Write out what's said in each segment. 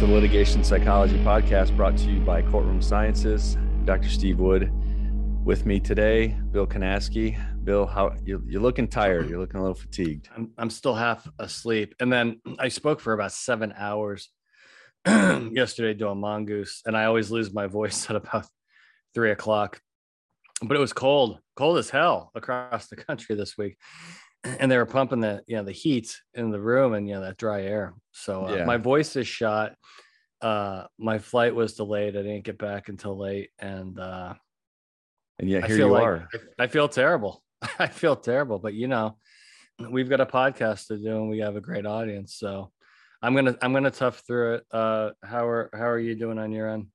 to the Litigation Psychology Podcast brought to you by Courtroom Sciences. Dr. Steve Wood with me today, Bill Kanasky. Bill, how you're, you're looking tired. You're looking a little fatigued. I'm, I'm still half asleep. And then I spoke for about seven hours yesterday doing mongoose, and I always lose my voice at about three o'clock. But it was cold, cold as hell across the country this week and they were pumping the you know the heat in the room and you know that dry air. So uh, yeah. my voice is shot. Uh my flight was delayed. I didn't get back until late. And uh and yet here you like, are. I, I feel terrible. I feel terrible. But you know we've got a podcast to do and we have a great audience. So i'm gonna i'm gonna tough through it. Uh how are how are you doing on your end?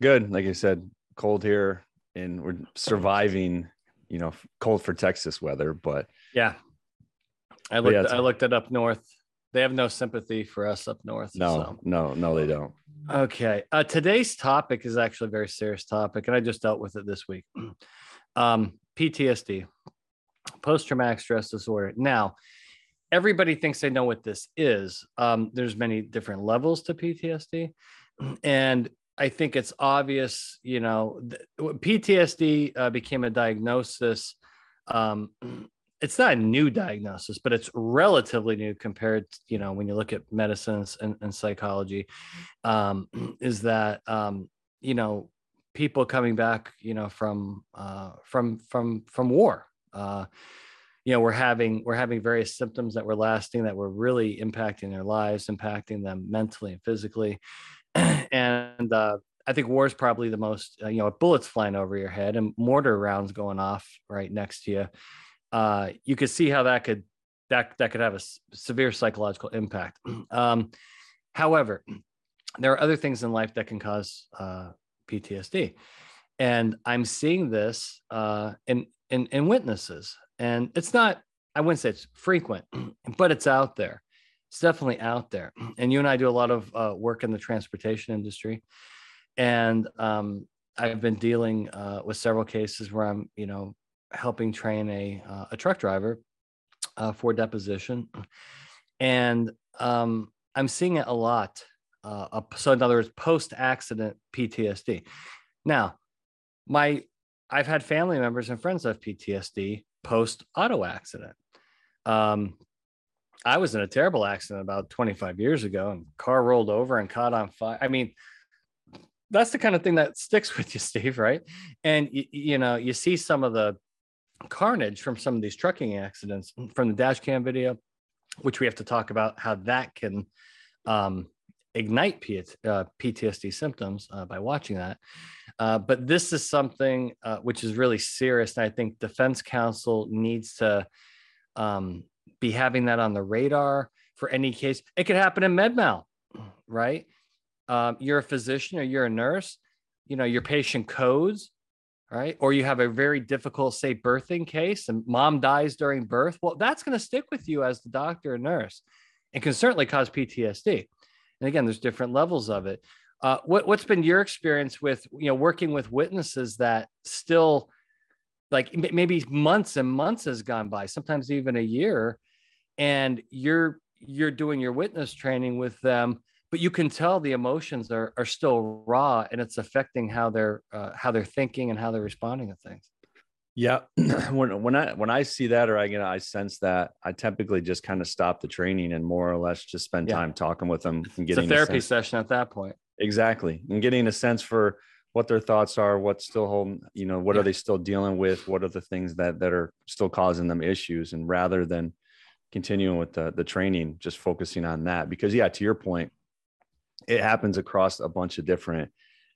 Good. Like i said cold here and we're surviving you know cold for texas weather but yeah I looked. Yeah, I looked it up north. They have no sympathy for us up north. No, so. no, no, they don't. Okay. Uh, today's topic is actually a very serious topic, and I just dealt with it this week. Um, PTSD, post traumatic stress disorder. Now, everybody thinks they know what this is. Um, there's many different levels to PTSD, and I think it's obvious. You know, PTSD uh, became a diagnosis um, it's not a new diagnosis, but it's relatively new compared, to, you know, when you look at medicines and, and psychology, um, is that um, you know people coming back, you know, from uh, from from from war. Uh, you know, we're having we're having various symptoms that were lasting that were really impacting their lives, impacting them mentally and physically, and uh, I think war is probably the most, uh, you know, bullets flying over your head and mortar rounds going off right next to you uh, you could see how that could that that could have a severe psychological impact. Um, however, there are other things in life that can cause uh, PTSD, and I'm seeing this uh, in, in in witnesses, and it's not. I wouldn't say it's frequent, but it's out there. It's definitely out there. And you and I do a lot of uh, work in the transportation industry, and um, I've been dealing uh, with several cases where I'm, you know, helping train a uh, a truck driver uh, for deposition, and um, I'm seeing it a lot. Uh, so in other words, post accident PTSD. Now, my I've had family members and friends of PTSD post auto accident. Um, I was in a terrible accident about 25 years ago, and car rolled over and caught on fire. I mean, that's the kind of thing that sticks with you, Steve, right? And you know, you see some of the carnage from some of these trucking accidents from the dash cam video, which we have to talk about how that can um, ignite P- uh, PTSD symptoms uh, by watching that. Uh, but this is something uh, which is really serious. And I think defense counsel needs to um, be having that on the radar for any case. It could happen in MedMal, right? Um, you're a physician or you're a nurse, you know, your patient codes right? Or you have a very difficult, say, birthing case and mom dies during birth. Well, that's going to stick with you as the doctor and nurse and can certainly cause PTSD. And again, there's different levels of it. Uh, what, what's been your experience with, you know, working with witnesses that still like maybe months and months has gone by, sometimes even a year, and you're, you're doing your witness training with them but you can tell the emotions are, are still raw and it's affecting how they're uh, how they're thinking and how they're responding to things yeah when when i when i see that or i you know i sense that i typically just kind of stop the training and more or less just spend yeah. time talking with them and getting it's a therapy a session at that point exactly and getting a sense for what their thoughts are what's still holding you know what yeah. are they still dealing with what are the things that that are still causing them issues and rather than continuing with the the training just focusing on that because yeah to your point it happens across a bunch of different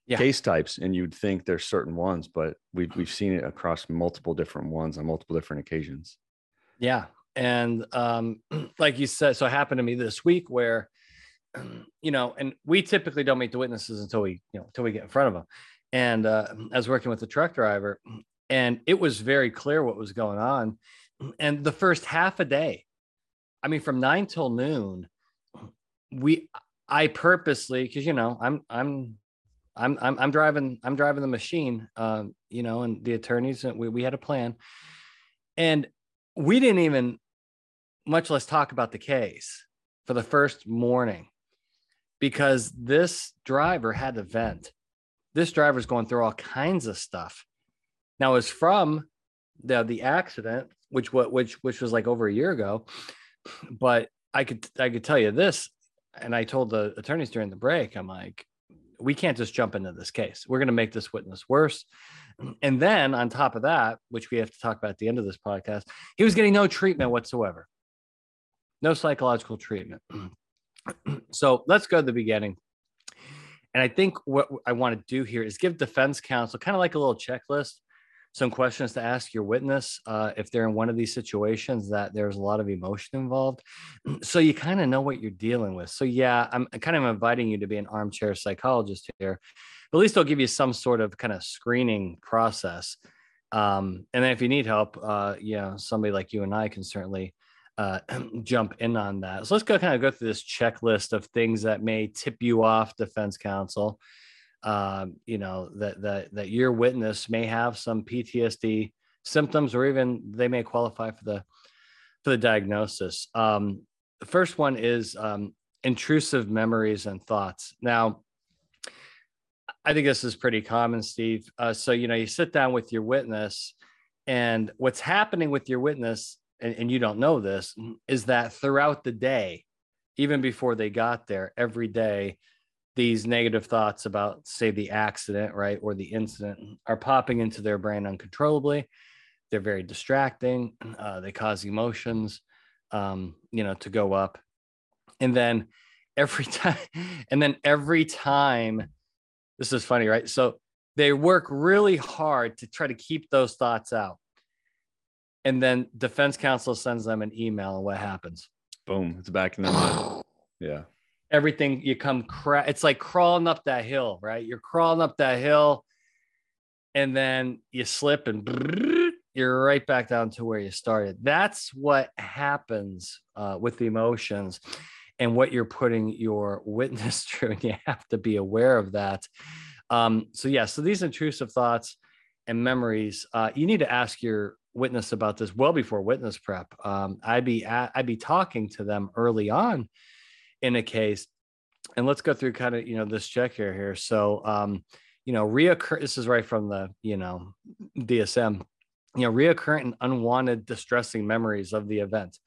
yeah. case types and you'd think there's certain ones but we've, we've seen it across multiple different ones on multiple different occasions. Yeah and um, like you said so it happened to me this week where you know and we typically don't meet the witnesses until we you know until we get in front of them and uh, i was working with the truck driver and it was very clear what was going on. And the first half a day i mean from nine till noon we I purposely, because you know, I'm I'm I'm I'm I'm driving I'm driving the machine, uh, you know, and the attorneys uh, we we had a plan, and we didn't even much less talk about the case for the first morning because this driver had to vent. This driver's going through all kinds of stuff. Now it's from the the accident, which what which which was like over a year ago. But I could I could tell you this, and I told the attorneys during the break, I'm like, we can't just jump into this case. We're going to make this witness worse. And then on top of that, which we have to talk about at the end of this podcast, he was getting no treatment whatsoever, no psychological treatment. so let's go to the beginning. And I think what I want to do here is give defense counsel kind of like a little checklist some questions to ask your witness uh, if they're in one of these situations that there's a lot of emotion involved. So you kind of know what you're dealing with. So, yeah, I'm kind of inviting you to be an armchair psychologist here, but at least I'll give you some sort of kind of screening process. Um, and then if you need help, uh, you know, somebody like you and I can certainly uh, jump in on that. So let's go kind of go through this checklist of things that may tip you off defense counsel um, you know that that that your witness may have some PTSD symptoms, or even they may qualify for the for the diagnosis. Um, the first one is um, intrusive memories and thoughts. Now, I think this is pretty common, Steve. Uh, so you know, you sit down with your witness, and what's happening with your witness, and, and you don't know this, is that throughout the day, even before they got there, every day these negative thoughts about say the accident right or the incident are popping into their brain uncontrollably. They're very distracting uh, they cause emotions um, you know to go up. And then every time and then every time this is funny right? So they work really hard to try to keep those thoughts out. And then defense counsel sends them an email and what happens? Boom it's back in the mind. Yeah everything you come cra- it's like crawling up that hill right? You're crawling up that hill and then you slip and you're right back down to where you started. That's what happens uh, with the emotions and what you're putting your witness through and you have to be aware of that. Um, so yeah so these intrusive thoughts and memories uh, you need to ask your witness about this well before witness prep. Um, i'd be i'd be talking to them early on in a case. And let's go through kind of, you know, this check here here. So, um, you know, reoccur, this is right from the, you know, DSM, you know, reoccurrent and unwanted distressing memories of the event.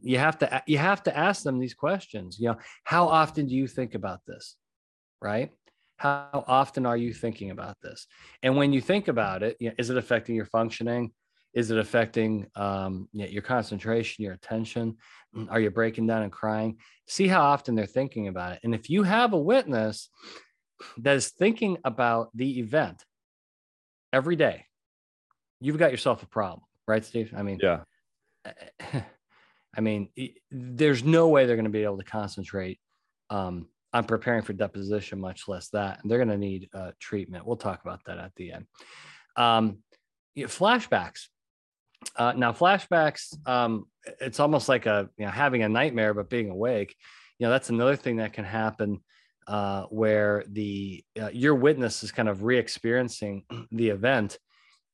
You have to, you have to ask them these questions, you know, how often do you think about this? Right? How often are you thinking about this? And when you think about it, you know, is it affecting your functioning? Is it affecting um, your concentration, your attention? Mm, are you breaking down and crying? See how often they're thinking about it. And if you have a witness that is thinking about the event every day, you've got yourself a problem, right, Steve? I mean, yeah. I mean, there's no way they're going to be able to concentrate um, on preparing for deposition, much less that. And they're going to need uh, treatment. We'll talk about that at the end. Um, flashbacks. Uh, now, flashbacks, um, it's almost like a you know having a nightmare but being awake. You know, that's another thing that can happen uh, where the uh, your witness is kind of re-experiencing the event,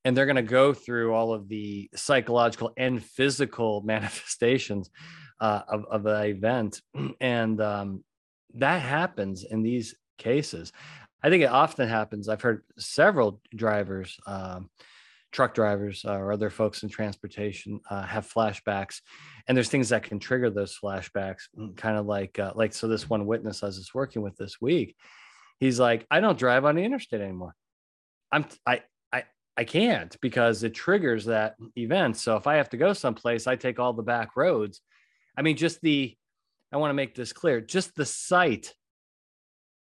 and they're going to go through all of the psychological and physical manifestations uh, of of the event, and um, that happens in these cases. I think it often happens. I've heard several drivers. Um, truck drivers uh, or other folks in transportation uh, have flashbacks and there's things that can trigger those flashbacks mm, kind of like uh, like so this one witness i was just working with this week he's like i don't drive on the interstate anymore. I'm i i i can't because it triggers that event. So if i have to go someplace i take all the back roads. I mean just the i want to make this clear just the sight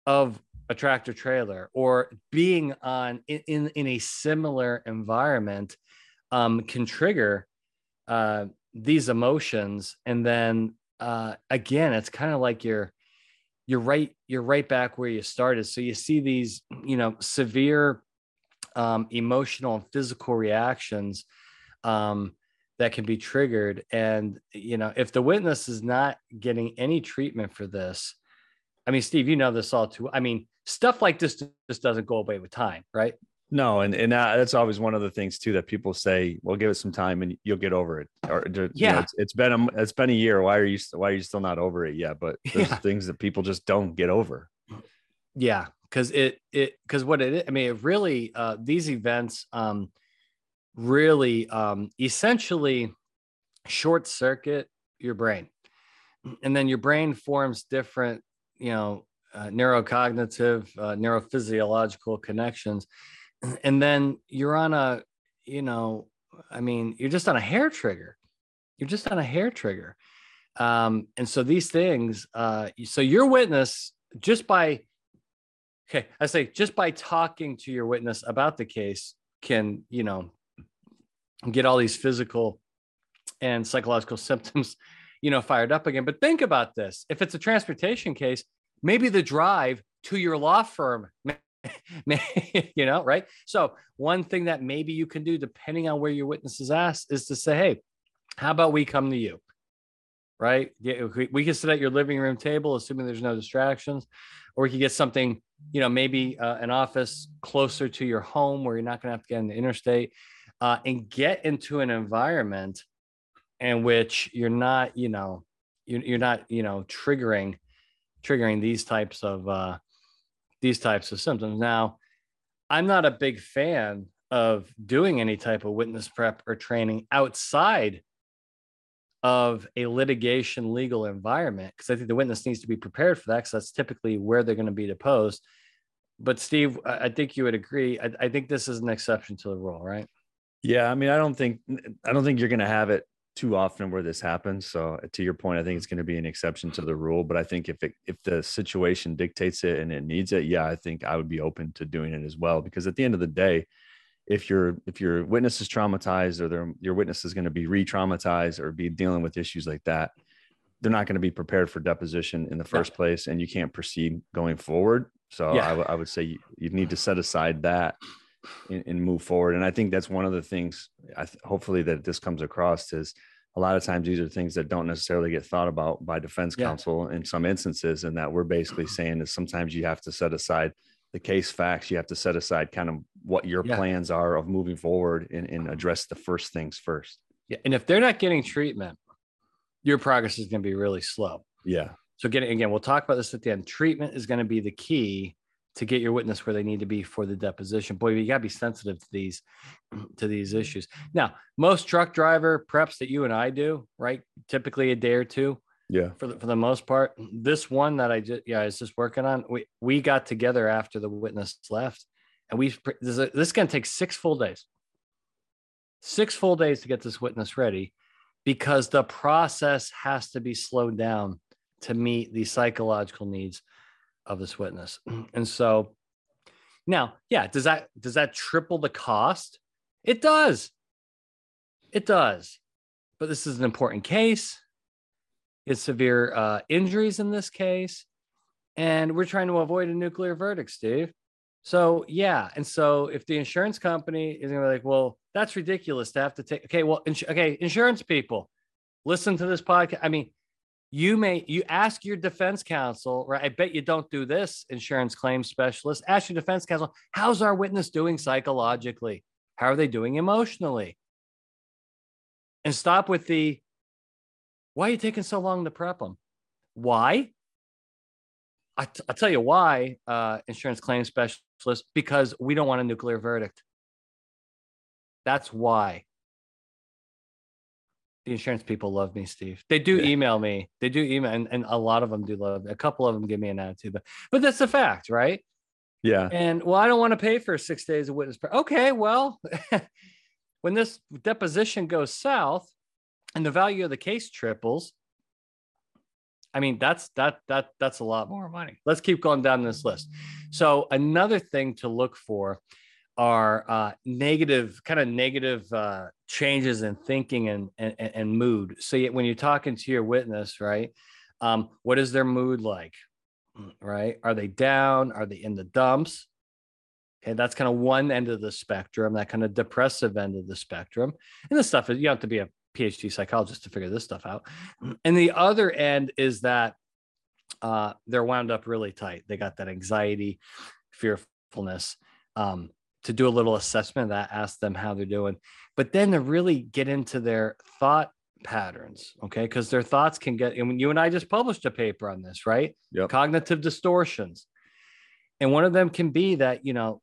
of a tractor trailer or being on in, in, in a similar environment um, can trigger uh, these emotions. And then uh, again it's kind of like you're you're right you're right back where you started. So you see these you know severe um, emotional and physical reactions um, that can be triggered. And you know if the witness is not getting any treatment for this i mean steve you know this all too. I mean stuff like this just doesn't go away with time, right? No, and and that's always one of the things too that people say. Well, give it some time and you'll get over it. Or yeah, you know, it's, it's been a it's been a year. Why are you why are you still not over it yet? But there's yeah. things that people just don't get over. Yeah, because it it because what it I mean, it really uh, these events um really um essentially short circuit your brain, and then your brain forms different you know uh, neurocognitive uh, neurophysiological connections. And then you're on a you know i mean you're just on a hair trigger. You're just on a hair trigger. Um and so these things uh so your witness just by okay i say just by talking to your witness about the case can you know get all these physical and psychological symptoms you know fired up again. But think about this. If it's a transportation case maybe the drive to your law firm you know, right? So one thing that maybe you can do, depending on where your witness is is to say, "Hey, how about we come to you?" Right? We can sit at your living room table, assuming there's no distractions, or we could get something, you know, maybe uh, an office closer to your home where you're not going to have to get in the interstate, uh, and get into an environment in which you're not, you know, you're not, you know, triggering triggering these types of uh, these types of symptoms. Now, I'm not a big fan of doing any type of witness prep or training outside of a litigation legal environment because I think the witness needs to be prepared for that because that's typically where they're going to be deposed. But Steve, I think you would agree. I, I think this is an exception to the rule, right? Yeah, I mean, I don't think I don't think you're going to have it too often where this happens. So to your point, I think it's going to be an exception to the rule. But I think if it if the situation dictates it and it needs it, yeah, I think I would be open to doing it as well. Because at the end of the day, if your if your witness is traumatized or their your witness is going to be re-traumatized or be dealing with issues like that, they're not going to be prepared for deposition in the first yeah. place, and you can't proceed going forward. So yeah. I, w- I would say you, you need to set aside that and, and move forward. And I think that's one of the things. I th- hopefully that this comes across is a lot of times these are things that don't necessarily get thought about by defense counsel yeah. in some instances, and that we're basically saying is sometimes you have to set aside the case facts. You have to set aside kind of what your yeah. plans are of moving forward and, and uh-huh. address the first things first. Yeah, and if they're not getting treatment, your progress is going to be really slow. Yeah. So getting again, we'll talk about this at the end. Treatment is going to be the key to get your witness where they need to be for the deposition. Boy, you got to be sensitive to these to these issues. Now, most truck driver preps that you and I do, right? Typically a day or two. Yeah. For the, for the most part, this one that I just yeah, I was just working on. We we got together after the witness left, and we this, this is going to take six full days. Six full days to get this witness ready, because the process has to be slowed down to meet the psychological needs of this witness. And so now, yeah, does that does that triple the cost? It does. It does. But this is an important case. It's severe uh, injuries in this case. And we're trying to avoid a nuclear verdict, Steve. So, yeah. And so, if the insurance company is to be like, well, that's ridiculous to have to take, okay, well, ins- okay, insurance people, listen to this podcast. I mean, you may you ask your defense counsel right i bet you don't do this insurance claims specialist. Ask your defense counsel how's our witness doing psychologically? How are they doing emotionally? And stop with the why are you taking so long to prep them why? I t- i'll tell you why uh, insurance claims specialist because we don't want a nuclear verdict. That's why the insurance people love me, Steve. They do yeah. email me. They do email, and, and a lot of them do love. Me. A couple of them give me an attitude, but but that's the fact, right? Yeah. And well, I don't want to pay for six days of witness. Okay, well, when this deposition goes south, and the value of the case triples, I mean that's that that that's a lot more money. Let's keep going down this list. So another thing to look for are uh, negative, kind of negative uh, changes in thinking and, and, and mood. So when you're talking to your witness, right? Um, what is their mood like? Right? Are they down? Are they in the dumps? Okay, that's kind of one end of the spectrum, that kind of depressive end of the spectrum. And this stuff is you have to be a PhD psychologist to figure this stuff out. And the other end is that uh, they're wound up really tight. They got that anxiety, fearfulness. Um, to do a little assessment of that, ask them how they're doing, but then to really get into their thought patterns, okay? Because their thoughts can get, and you and I just published a paper on this, right? Yep. Cognitive distortions. And one of them can be that, you know,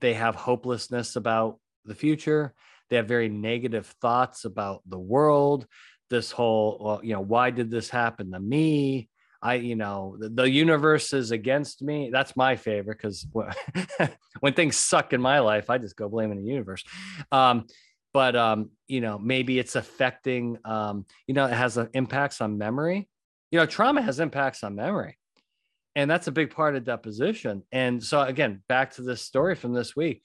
they have hopelessness about the future. They have very negative thoughts about the world. This whole, well, you know, why did this happen to me? I, you know, the, the universe is against me. That's my favorite because when things suck in my life, I just go blaming the universe. Um, but um, you know, maybe it's affecting. Um, you know, it has impacts on memory. You know, trauma has impacts on memory, and that's a big part of deposition. And so, again, back to this story from this week.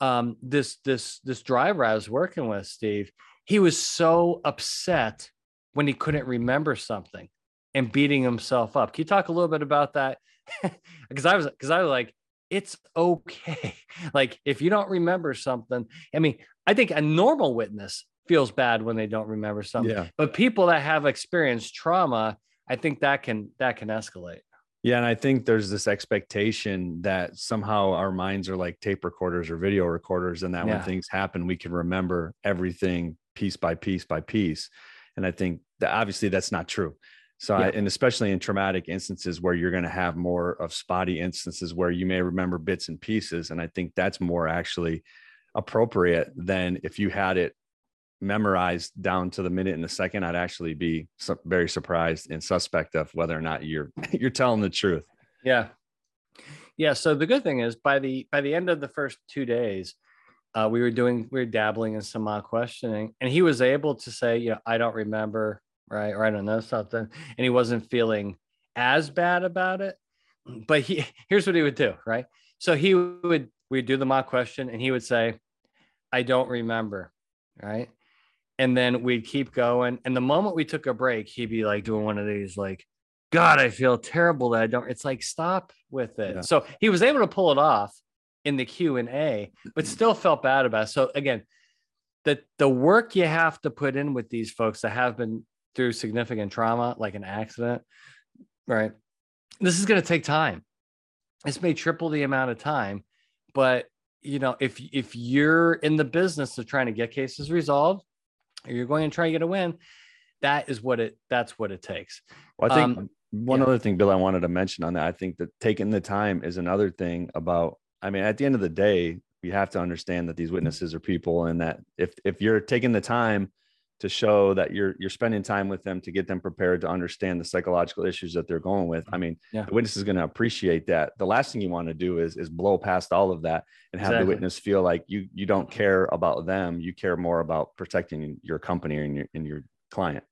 Um, this this this driver I was working with, Steve, he was so upset when he couldn't remember something and beating himself up. Can you talk a little bit about that? Because I was because I was like, it's okay. Like if you don't remember something, I mean, I think a normal witness feels bad when they don't remember something. Yeah. But people that have experienced trauma, I think that can that can escalate. Yeah, and I think there's this expectation that somehow our minds are like tape recorders or video recorders, and that Yeah. when things happen, we can remember everything piece by piece by piece. And I think that obviously that's not true. So, I, and especially in traumatic instances where you're going to have more of spotty instances where you may remember bits and pieces, and I think that's more actually appropriate than if you had it memorized down to the minute and the second. I'd actually be very surprised and suspect of whether or not you're you're telling the truth. Yeah. Yeah. So the good thing is by the by the end of the first two days, uh, we were doing we were dabbling in some mock questioning, and he was able to say, you know, I don't remember, right, or I don't know something, and he wasn't feeling as bad about it. But he here's what he would do, right? So he would we'd do the mock question, and he would say, I don't remember, right? And then we'd keep going. And the moment we took a break, he'd be like doing one of these, like, God, I feel terrible that I don't. It's like stop with it. Yeah. So he was able to pull it off in the Q and A, but mm. still felt bad about it. So again, the the work you have to put in with these folks that have been through significant trauma, like an accident, right? This is going to take time. This may triple the amount of time, but you know, if if you're in the business of trying to get cases resolved, or you're going to try to get a win, that is what it that's what it takes. Well, I think Um, one yeah. other thing, Bill, I wanted to mention on that. I think that taking the time is another thing about. I mean, at the end of the day, we have to understand that these witnesses are people, and that if if you're taking the time to show that you're you're spending time with them to get them prepared to understand the psychological issues that they're going with, I mean, Yeah. the witness is going to appreciate that. The last thing you want to do is is blow past all of that and have Exactly. the witness feel like you you don't care about them, you care more about protecting your company and your and your client.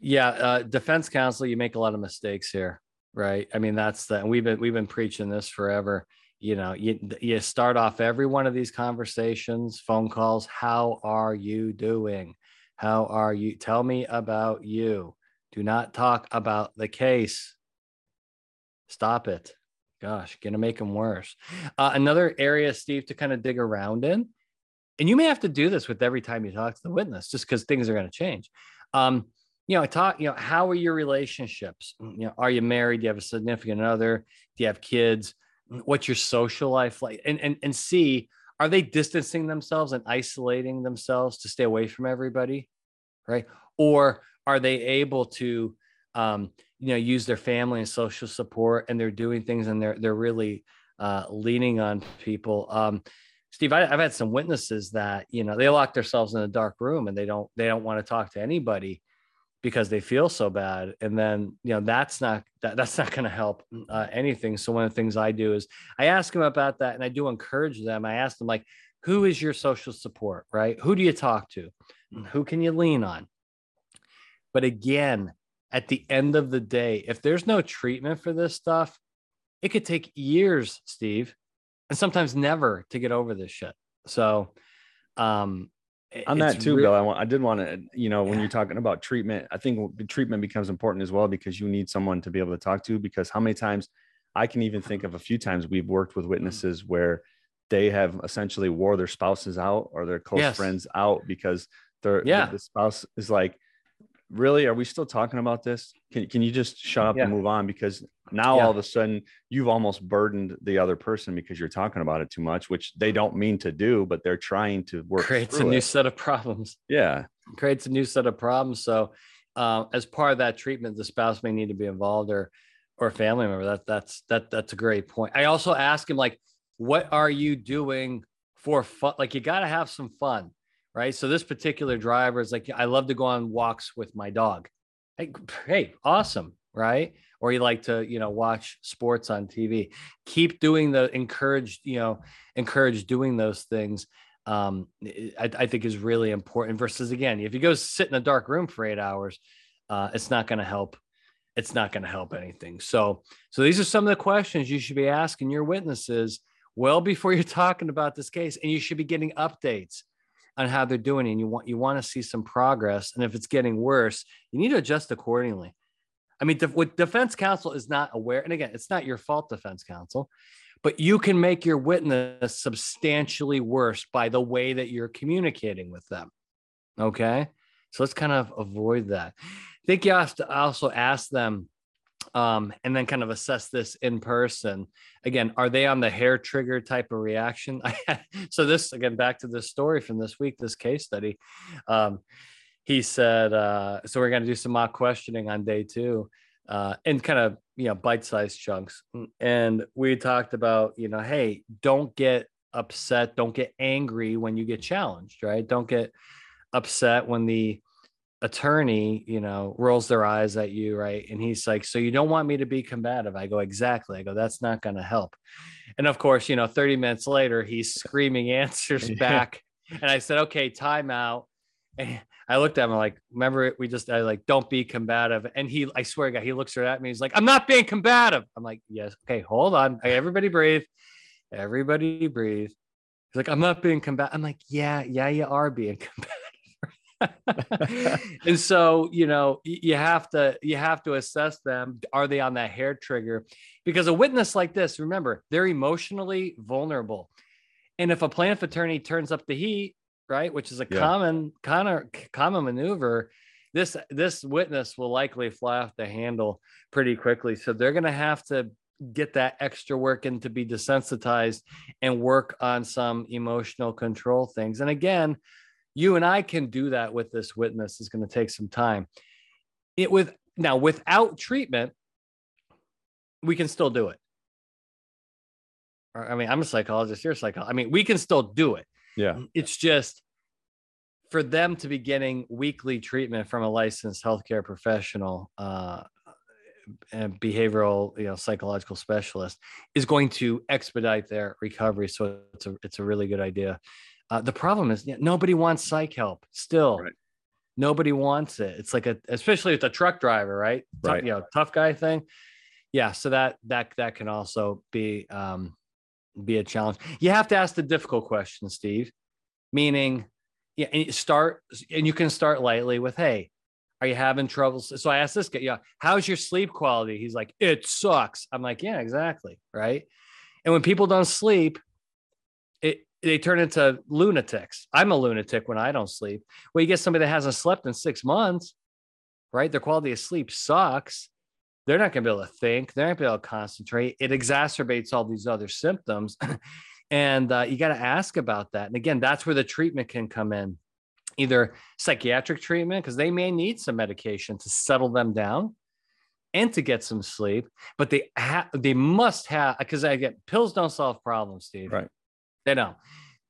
Yeah, uh, defense counsel, you make a lot of mistakes here, right? I mean, that's the and we've been we've been preaching this forever. You know, you you start off every one of these conversations, phone calls. How are you doing? How are you? Tell me about you. Do not talk about the case. Stop it. Gosh, gonna make them worse. Uh, another area, Steve, to kind of dig around in, and you may have to do this with every time you talk to the witness, just because things are to change. Um, you know, talk, you know, how are your relationships? You know, are you married? Do you have a significant other? Do you have kids? What's your social life like? And and and see, are they distancing themselves and isolating themselves to stay away from everybody? Right. Or are they able to um, you know, use their family and social support and they're doing things and they're they're really uh leaning on people. Um Steve, I, I've had some witnesses that you know they lock themselves in a dark room and they don't they don't want to talk to anybody because they feel so bad. And then you know that's not that, that's not going to help uh, anything. So one of the things i do is i ask them about that and i do encourage them. I ask them like who is your social support? Right? Who do you talk to? Who can you lean on? But again at the end of the day if there's no treatment for this stuff it could take years steve and sometimes never to get over this shit. So um on that too, re- Bill. I want, I did want to, you know, when Yeah. you're talking about treatment, I think treatment becomes important as well because you need someone to be able to talk to. Because how many times I can even think of a few times we've worked with witnesses where they have essentially wore their spouses out or their close Yes. friends out because their Yeah. the spouse is like really are we still talking about this can, can you just shut up Yeah. and move on because now Yeah. all of a sudden you've almost burdened the other person because you're talking about it too much which they don't mean to do but they're trying to work creates a through new set of problems. yeah creates a new set of problems. So, uh, as part of that treatment, the spouse may need to be involved or or a family member. That that's that that's a great point. I also ask him like, what are you doing for fun? Like, you got to have some fun, right? So this particular driver is like, I love to go on walks with my dog. Hey, hey, awesome, right? Or you like to, you know, watch sports on TV. Keep doing the encourage, you know, encourage doing those things um, I, I think is really important. Versus again, if you go sit in a dark room for eight hours, uh, it's not going to help. It's not going to help anything. So, so these are some of the questions you should be asking your witnesses well before you're talking about this case, and you should be getting updates on how they're doing. And you want you want to see some progress. And if it's getting worse, you need to adjust accordingly. I mean, what defense counsel is not aware, and again, it's not your fault, defense counsel, but you can make your witness substantially worse by the way that you're communicating with them. Okay. So let's kind of avoid that. I think you have to also ask them um, and then kind of assess this in person. Again, are they on the hair trigger type of reaction? so, this again, back to this story from this week, this case study. Um, he said, uh, so we're going to do some mock questioning on day two uh, and kind of you know bite-sized chunks and we talked about you know hey don't get upset don't get angry when you get challenged right don't get upset when the attorney you know rolls their eyes at you right and he's like so you don't want me to be combative i go exactly i go that's not going to help and of course you know 30 minutes later he's screaming answers back and i said okay time out and I looked at him like, remember we just I like don't be combative. And he, I swear to God, he looks right at me. He's like, I'm not being combative. I'm like, yes, okay, hold on. Hey, everybody breathe. Everybody breathe. He's like, I'm not being combative. I'm like, yeah, yeah, you are being combative. and so, you know, you have to you have to assess them. Are they on that hair trigger? Because a witness like this, remember, they're emotionally vulnerable. And if a plaintiff attorney turns up the heat, right, which is a Yeah. common kind of common maneuver, this this witness will likely fly off the handle pretty quickly. So they're going to have to get that extra work in to be desensitized and work on some emotional control things. And again, you and I can do that with this witness. It's going to take some time. It with now without treatment, we can still do it. I mean, I'm a psychologist. You're a psychologist. I mean, we can still do it. yeah It's just for them to be getting weekly treatment from a licensed healthcare professional uh, and behavioral, you know, psychological specialist is going to expedite their recovery. So it's a it's a really good idea. Uh, the problem is yeah, nobody wants psych help. Still, Right. nobody wants it. It's like a especially with a truck driver, right? Tough- Right. you know, tough guy thing. Yeah. So that that that can also be um, be a challenge. You have to ask the difficult question, Steve. Meaning, yeah, and you start and you can start lightly with, "Hey, are you having troubles?" So I asked this guy, "Yeah, how's your sleep quality?" He's like, "It sucks." I'm like, "Yeah, exactly, right." And when people don't sleep, they turn into lunatics. I'm a lunatic when I don't sleep. Well, you get somebody that hasn't slept in six months, right? Their quality of sleep sucks. They're not going to be able to think. They're not going to be able to concentrate. It exacerbates all these other symptoms. and uh, you got to ask about that. And again, that's where the treatment can come in either psychiatric treatment, because they may need some medication to settle them down and to get some sleep, but they have they must have because I get pills don't solve problems, Steve. Right. They don't.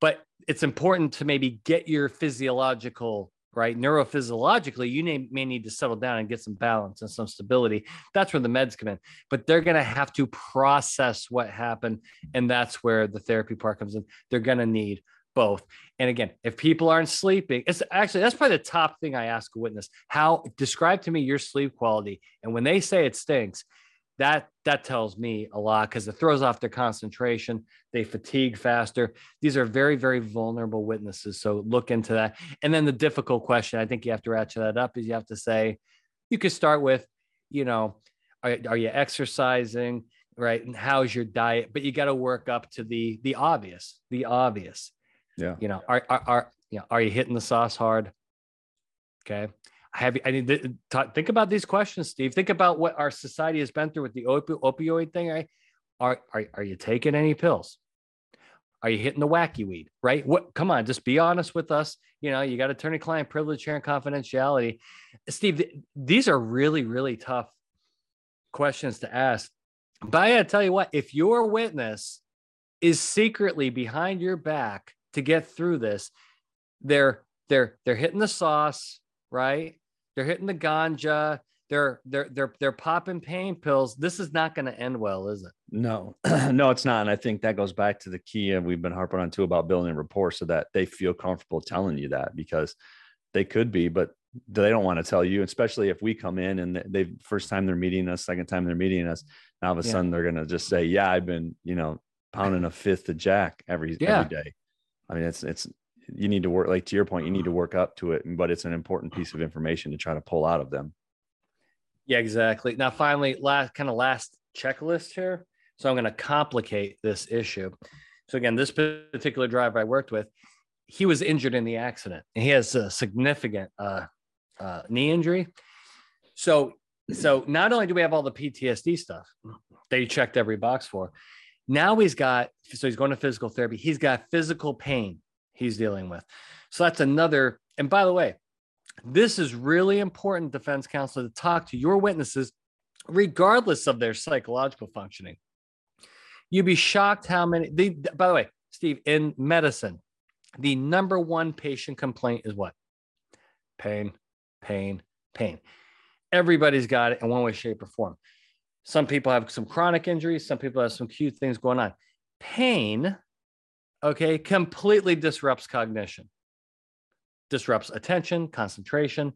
But it's important to maybe get your physiological right neurophysiologically you may, may need to settle down and get some balance and some stability. That's where the meds come in. But they're going to have to process what happened and that's where the therapy part comes in. They're going to need both. And again if people aren't sleeping it's actually that's probably the top thing i ask a witness. How describe to me your sleep quality and when they say it stinks that that tells me a lot because it throws off their concentration. They fatigue faster. These are very very vulnerable witnesses so look into that. And then the difficult question i think you have to ratchet that up is you have to say you could start with you know are, are you exercising right? And how's your diet? But you got to work up to the the obvious the obvious. Yeah. you know are, are are you know are you hitting the sauce hard? Okay have you, I mean, to talk, think about these questions, Steve. Think about what our society has been through with the opi- opioid thing. Right? Are, are are you taking any pills? Are you hitting the wacky weed? Right? What? Come on, just be honest with us. You know, you got attorney-client privilege here and confidentiality. Steve, th- these are really, really tough questions to ask. But I gotta tell you what, if your witness is secretly behind your back to get through this, they're they're they're hitting the sauce, right? They're hitting the ganja. They're they're they're they're popping pain pills. This is not going to end well, is it? No, no, it's not. And I think that goes back to the key and we've been harping on too about building rapport so that they feel comfortable telling you that because they could be, but they don't want to tell you, especially if we come in and they first time they're meeting us, second time they're meeting us. Now all of a Yeah. sudden they're gonna just say, Yeah, I've been, you know, pounding a fifth of jack every Yeah. every day. I mean, it's it's you need to work like to your point, you need to work up to it, but it's an important piece of information to try to pull out of them. Yeah, exactly. Now, finally, last kind of last checklist here. So I'm going to complicate this issue. So again, this particular driver I worked with, he was injured in the accident, and he has a significant uh, uh, knee injury. So, so not only do we have all the PTSD stuff that you checked every box for, now he's got so he's going to physical therapy. He's got physical pain he's dealing with. So that's another. And by the way, this is really important, defense counsel, to talk to your witnesses, regardless of their psychological functioning. You'd be shocked how many. The, by the way, Steve, in medicine, the number one patient complaint is what? Pain, pain, pain. Everybody's got it in one way, shape, or form. Some people have some chronic injuries. Some people have some acute things going on. Pain, okay, completely disrupts cognition disrupts attention, concentration.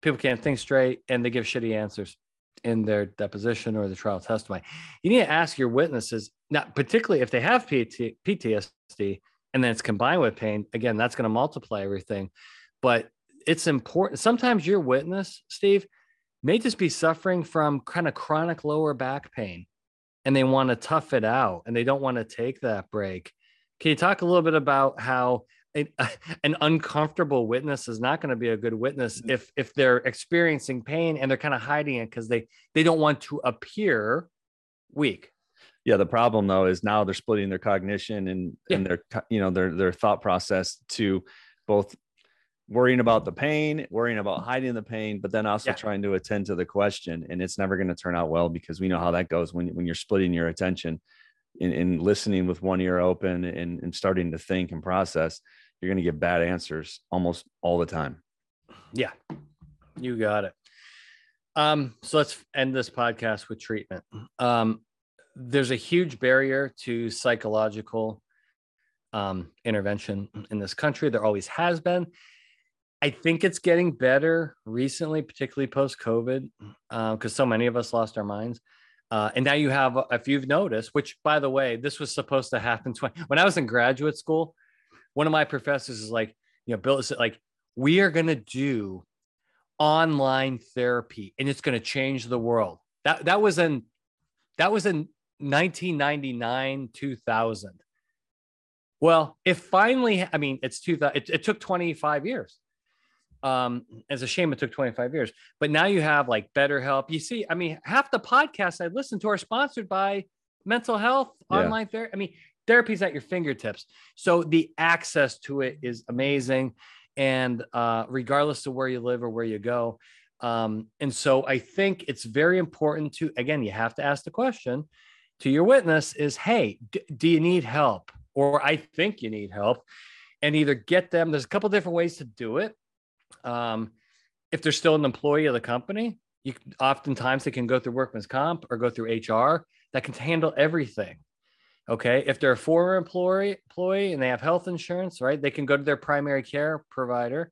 People can't think straight and they give shitty answers in their deposition or the trial testimony. You need to ask your witnesses, not particularly if they have PT, PTSD and then it's combined with pain. Again, that's going to multiply everything. But it's important. Sometimes your witness, Steve, may just be suffering from kind of chronic lower back pain and they want to tough it out and they don't want to take that break. Can you talk a little bit about how an, an uncomfortable witness is not going to be a good witness mm-hmm. if if they're experiencing pain and they're kind of hiding it because they they don't want to appear weak. Yeah, the problem though is now they're splitting their cognition and Yeah. and their you know their their thought process to both worrying about the pain, worrying about mm-hmm. hiding the pain, but then also Yeah. trying to attend to the question. And it's never going to turn out well because we know how that goes when when you're splitting your attention and, and listening with one ear open and, and starting to think and process. You're going to get bad answers almost all the time. Yeah, you got it. Um, so let's end this podcast with treatment. Um, there's a huge barrier to psychological um, intervention in this country. There always has been. I think it's getting better recently, particularly post COVID, because so many of us lost our minds. Uh, and now you have, if you've noticed, which by the way, this was supposed to happen tw- when I was in graduate school. One of my professors is like, you know, Bill is like, we are going to do online therapy and it's going to change the world. That that was in that was in 1999 2000. Well, it finally I mean it's 2000 it, it took 25 years. Um it's a shame it took 25 years. But now you have like BetterHelp. You see, I mean half the podcasts I listen to are sponsored by mental health Yeah. online therapy. I mean therapy's at your fingertips. So the access to it is amazing and uh, regardless of where you live or where you go. Um, and so I think it's very important to, again, you have to ask the question to your witness is, hey, d- do you need help? Or I think you need help. And either get them, there's a couple different ways to do it. Um, if they're still an employee of the company, you oftentimes they can go through workman's comp or go through HR that can handle everything. Okay. If they're a former employee employee and they have health insurance, right, they can go to their primary care provider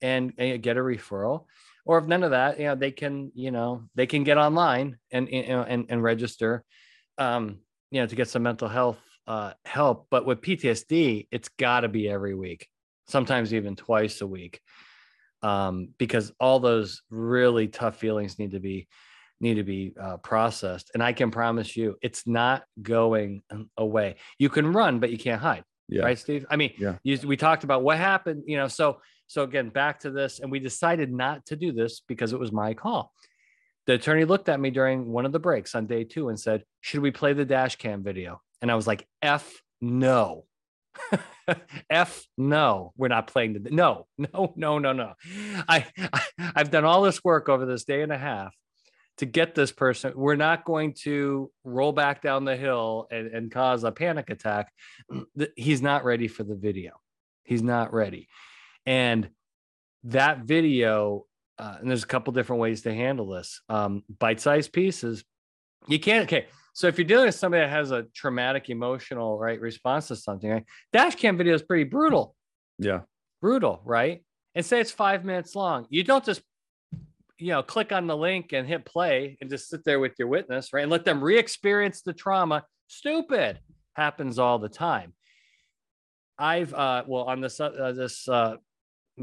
and, and get a referral. Or if none of that, you know, they can, you know, they can get online and you know, and, and register, um, you know, to get some mental health uh, help. But with PTSD, it's got to be every week, sometimes even twice a week, um, because all those really tough feelings need to be need to be uh, processed. And I can promise you, it's not going away. You can run, but you can't hide, Yeah. right, Steve? I mean, Yeah. you, we talked about what happened, you know. So So again, back to this, and we decided not to do this because it was my call. The attorney looked at me during one of the breaks on day two and said, Should we play the dash cam video? And I was like, F no. F no, we're not playing the no, no, no, no, no. I, I I've done all this work over this day and a half to get this person. We're not going to roll back down the hill and, and cause a panic attack. He's not ready for the video. He's not ready. And that video, uh, and there's a couple different ways to handle this. Um, bite-sized pieces. You can't. Okay, so if you're dealing with somebody that has a traumatic emotional right response to something, right? Dash cam video is pretty brutal. Yeah, brutal, right? And say it's five minutes long. You don't just you know click on the link and hit play and just sit there with your witness, right? And let them re-experience the trauma. Stupid happens all the time. I've uh, well on this uh, this uh,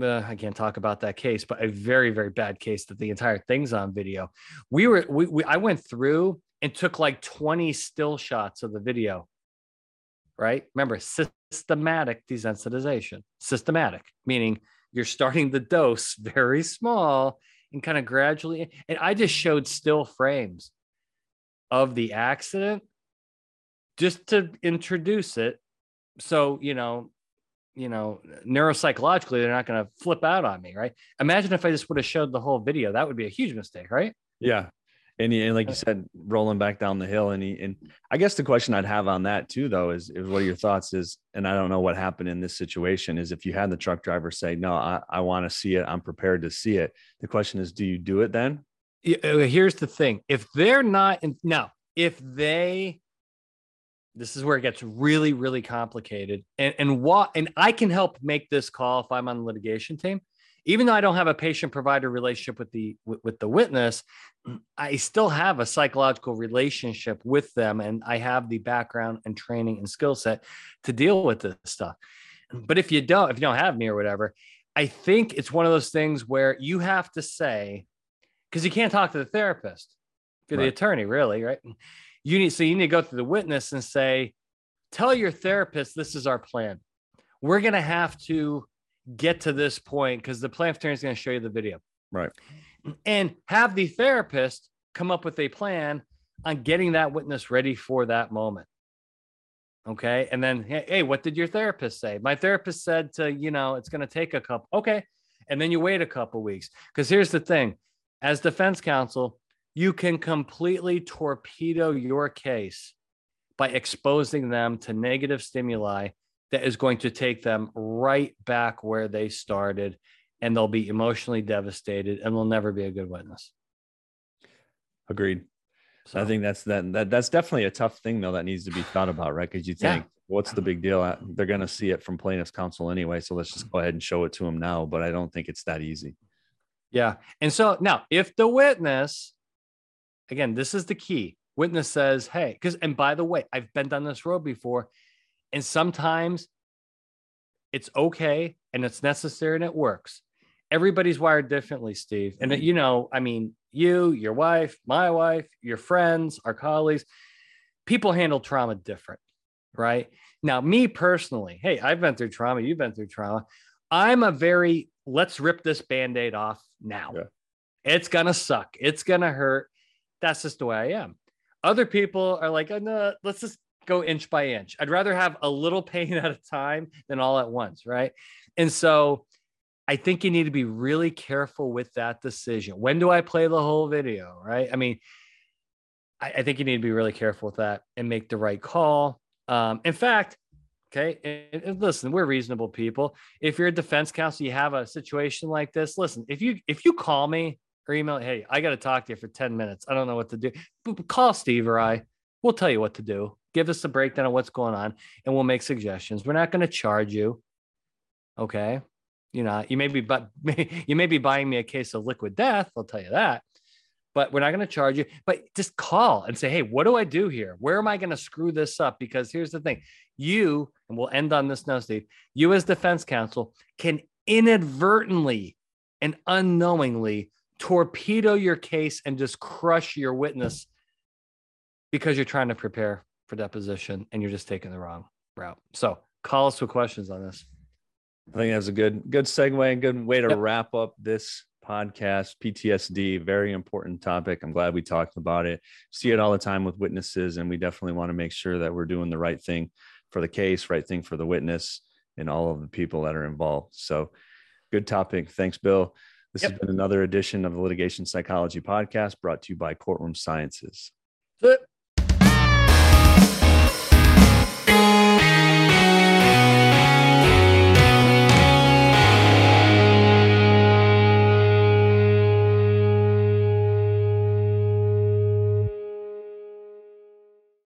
uh, I can't talk about that case, but a very very bad case that the entire thing's on video. We were we, we I went through and took like 20 still shots of the video. Right? Remember systematic desensitization. Systematic meaning you're starting the dose very small and kind of gradually and I just showed still frames of the accident just to introduce it so you know you know neuropsychologically they're not going to flip out on me right imagine if i just would have showed the whole video that would be a huge mistake right yeah and, and like you said rolling back down the hill and he and i guess the question i'd have on that too though is, is what are your thoughts is and i don't know what happened in this situation is if you had the truck driver say no i, I want to see it i'm prepared to see it the question is do you do it then? Here's the thing. If they're not in, now if they this is where it gets really really complicated and and what and i can help make this call if i'm on the litigation team even though i don't have a patient provider relationship with the with, the witness i still have a psychological relationship with them and i have the background and training and skill set to deal with this stuff. But if you don't if you don't have me or whatever i think it's one of those things where you have to say because you can't talk to the therapist. You're right. the attorney really right? You need so you need to go to the witness and say tell your therapist this is our plan. We're going to have to get to this point because the plan attorney is going to show you the video. Right. And have the therapist come up with a plan on getting that witness ready for that moment. Okay and then hey what did your therapist say? My therapist said to you know it's going to take a couple okay and then you wait a couple weeks. Because here's the thing as defense counsel you can completely torpedo your case by exposing them to negative stimuli that is going to take them right back where they started and they'll be emotionally devastated and they'll never be a good witness. Agreed. So, i think that's that, that that's definitely a tough thing though that needs to be thought about right? Because you think yeah. what's the big deal? Uh, they're going to see it from plaintiff's counsel anyway so let's just go ahead and show it to them now but i don't think it's that easy. Yeah. And so now if the witness again, this is the key. Witness says, hey, because, and by the way, I've been down this road before, and sometimes it's okay and it's necessary and it works. Everybody's wired differently, Steve. And, you know, I mean, you, your wife, my wife, your friends, our colleagues, people handle trauma different, right? Now, me personally, hey, I've been through trauma, you've been through trauma. I'm a very let's rip this band aid off now. Yeah. It's going to suck. It's going to hurt that's just the way I am. Other people are like, oh, no, let's just go inch by inch. I'd rather have a little pain at a time than all at once. Right. And so I think you need to be really careful with that decision. When do I play the whole video? Right. I mean, I, I think you need to be really careful with that and make the right call. Um, in fact, okay, and, and listen, we're reasonable people. If you're a defense counsel, you have a situation like this. Listen, if you if you call me or email, hey, I got to talk to you for 10 minutes. I don't know what to do. Call Steve or I. We'll tell you what to do. Give us a breakdown of what's going on and we'll make suggestions. We're not going to charge you. Okay. You know, you may be, but you may be buying me a case of liquid death. I'll tell you that. But we're not going to charge you. But just call and say, hey, what do I do here? Where am I going to screw this up? Because here's the thing you, and we'll end on this now, Steve, you as defense counsel can inadvertently and unknowingly torpedo your case and just crush your witness because you're trying to prepare for deposition and you're just taking the wrong route. So call us with questions on this. I think that's a good good segue, and good way to Yep. wrap up this podcast. PTSD, very important topic. I'm glad we talked about it. See it all the time with witnesses, and we definitely want to make sure that we're doing the right thing for the case, right thing for the witness, and all of the people that are involved. So, good topic. Thanks, Bill. This has been another edition of the Litigation Psychology Podcast brought to you by Courtroom Sciences.